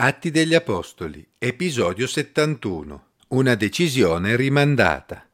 Atti degli Apostoli, episodio 71. Una decisione rimandata.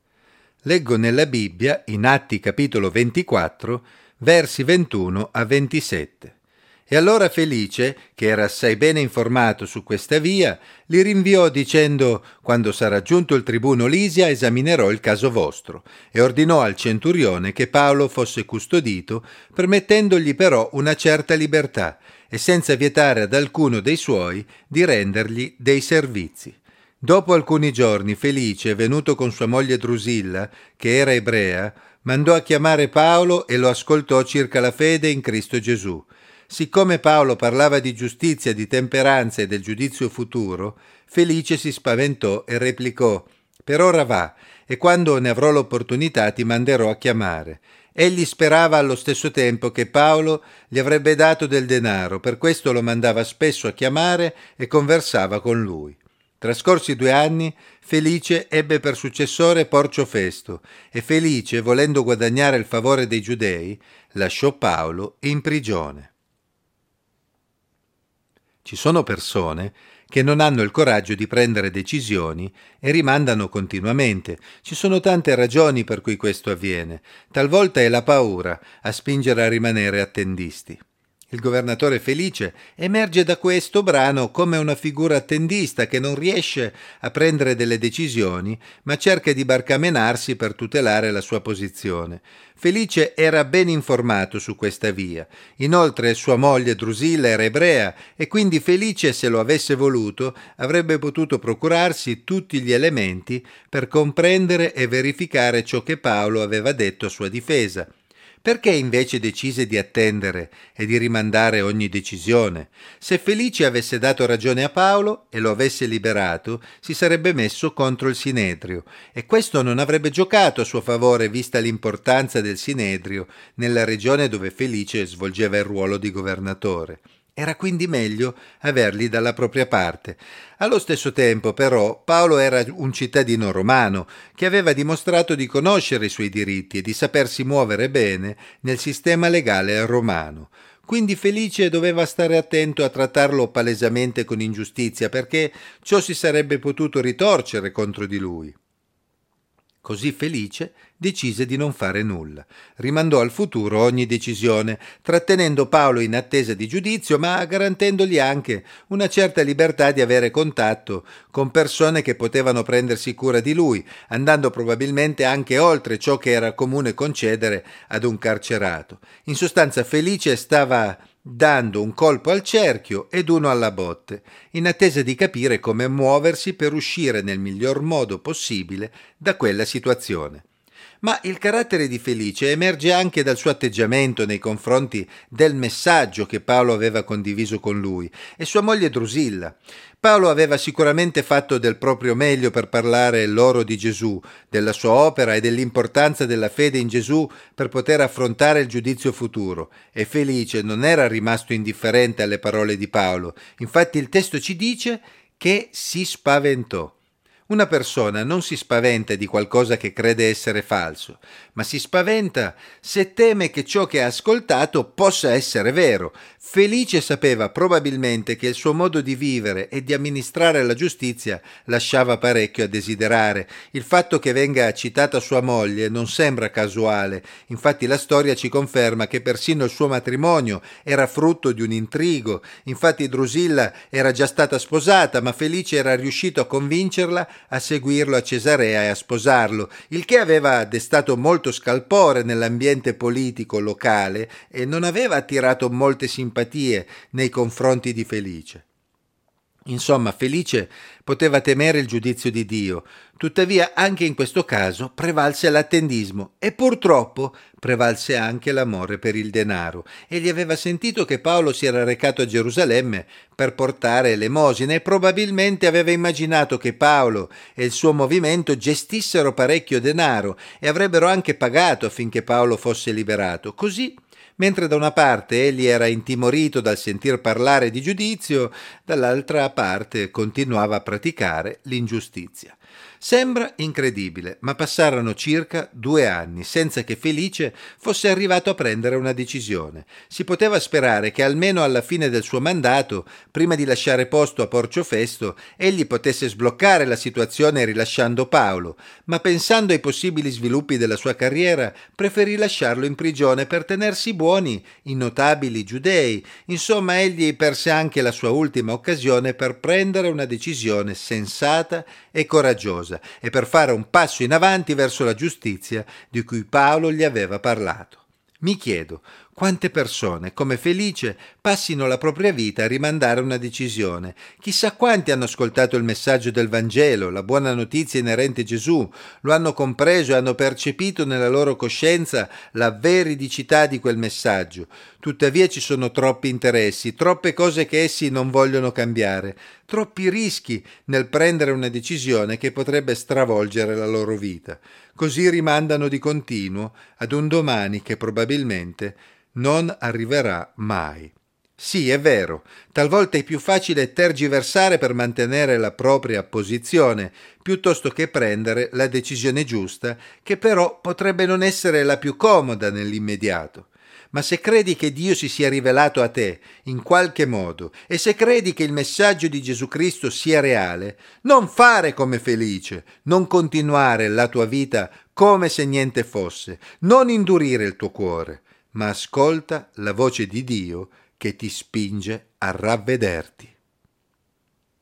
Leggo nella Bibbia, in Atti capitolo 24, versi 21 a 27. E allora Felice, che era assai bene informato su questa via, li rinviò dicendo Quando sarà giunto il tribuno Lisia esaminerò il caso vostro, e ordinò al centurione che Paolo fosse custodito, permettendogli però una certa libertà, e senza vietare ad alcuno dei suoi di rendergli dei servizi. Dopo alcuni giorni Felice, venuto con sua moglie Drusilla, che era ebrea, mandò a chiamare Paolo e lo ascoltò circa la fede in Cristo Gesù. Siccome Paolo parlava di giustizia, di temperanza e del giudizio futuro, Felice si spaventò e replicò Per ora va, e quando ne avrò l'opportunità ti manderò a chiamare. Egli sperava allo stesso tempo che Paolo gli avrebbe dato del denaro, per questo lo mandava spesso a chiamare e conversava con lui. Trascorsi due anni, Felice ebbe per successore Porcio Festo e Felice, volendo guadagnare il favore dei giudei, lasciò Paolo in prigione. Ci sono persone che non hanno il coraggio di prendere decisioni e rimandano continuamente. Ci sono tante ragioni per cui questo avviene. Talvolta è la paura a spingere a rimanere attendisti. Il governatore Felice emerge da questo brano come una figura attendista che non riesce a prendere delle decisioni, ma cerca di barcamenarsi per tutelare la sua posizione. Felice era ben informato su questa via. Inoltre sua moglie Drusilla era ebrea e quindi Felice, se lo avesse voluto, avrebbe potuto procurarsi tutti gli elementi per comprendere e verificare ciò che Paolo aveva detto a sua difesa. Perché invece decise di attendere e di rimandare ogni decisione? Se Felice avesse dato ragione a Paolo e lo avesse liberato, si sarebbe messo contro il Sinedrio e questo non avrebbe giocato a suo favore vista l'importanza del Sinedrio nella regione dove Felice svolgeva il ruolo di governatore. Era quindi meglio averli dalla propria parte. Allo stesso tempo, però, Paolo era un cittadino romano che aveva dimostrato di conoscere i suoi diritti e di sapersi muovere bene nel sistema legale romano. Quindi Felice doveva stare attento a trattarlo palesemente con ingiustizia, perché ciò si sarebbe potuto ritorcere contro di lui. Così Felice decise di non fare nulla. Rimandò al futuro ogni decisione, trattenendo Paolo in attesa di giudizio, ma garantendogli anche una certa libertà di avere contatto con persone che potevano prendersi cura di lui, andando probabilmente anche oltre ciò che era comune concedere ad un carcerato. In sostanza Felice stava dando un colpo al cerchio ed uno alla botte, in attesa di capire come muoversi per uscire nel miglior modo possibile da quella situazione. Ma il carattere di Felice emerge anche dal suo atteggiamento nei confronti del messaggio che Paolo aveva condiviso con lui e sua moglie Drusilla. Paolo aveva sicuramente fatto del proprio meglio per parlare loro di Gesù, della sua opera e dell'importanza della fede in Gesù per poter affrontare il giudizio futuro. E Felice non era rimasto indifferente alle parole di Paolo. Infatti il testo ci dice che si spaventò. Una persona non si spaventa di qualcosa che crede essere falso, ma si spaventa se teme che ciò che ha ascoltato possa essere vero. Felice sapeva probabilmente che il suo modo di vivere e di amministrare la giustizia lasciava parecchio a desiderare. Il fatto che venga citata sua moglie non sembra casuale, infatti la storia ci conferma che persino il suo matrimonio era frutto di un intrigo. Infatti Drusilla era già stata sposata, ma Felice era riuscito a convincerla a seguirlo a Cesarea e a sposarlo, il che aveva destato molto scalpore nell'ambiente politico locale e non aveva attirato molte simpatie nei confronti di Felice. Insomma, Felice poteva temere il giudizio di Dio, tuttavia anche in questo caso prevalse l'attendismo e purtroppo prevalse anche l'amore per il denaro. Egli aveva sentito che Paolo si era recato a Gerusalemme per portare elemosine e probabilmente aveva immaginato che Paolo e il suo movimento gestissero parecchio denaro e avrebbero anche pagato affinché Paolo fosse liberato. Così mentre da una parte egli era intimorito dal sentir parlare di giudizio, dall'altra parte continuava a praticare l'ingiustizia. Sembra incredibile, ma passarono circa due anni senza che Felice fosse arrivato a prendere una decisione. Si poteva sperare che almeno alla fine del suo mandato, prima di lasciare posto a Porcio Festo, egli potesse sbloccare la situazione rilasciando Paolo, ma pensando ai possibili sviluppi della sua carriera, preferì lasciarlo in prigione per tenersi buoni i notabili giudei. Insomma, egli perse anche la sua ultima occasione per prendere una decisione sensata e coraggiosa causa e per fare un passo in avanti verso la giustizia di cui Paolo gli aveva parlato. Mi chiedo quante persone, come Felice, passino la propria vita a rimandare una decisione. Chissà quanti hanno ascoltato il messaggio del Vangelo, la buona notizia inerente a Gesù, lo hanno compreso e hanno percepito nella loro coscienza la veridicità di quel messaggio. Tuttavia ci sono troppi interessi, troppe cose che essi non vogliono cambiare, troppi rischi nel prendere una decisione che potrebbe stravolgere la loro vita. Così rimandano di continuo ad un domani che probabilmente non arriverà mai. Sì, è vero, talvolta è più facile tergiversare per mantenere la propria posizione, piuttosto che prendere la decisione giusta, che però potrebbe non essere la più comoda nell'immediato. Ma se credi che Dio si sia rivelato a te in qualche modo e se credi che il messaggio di Gesù Cristo sia reale, non fare come felice, non continuare la tua vita come se niente fosse, non indurire il tuo cuore ma ascolta la voce di Dio che ti spinge a ravvederti.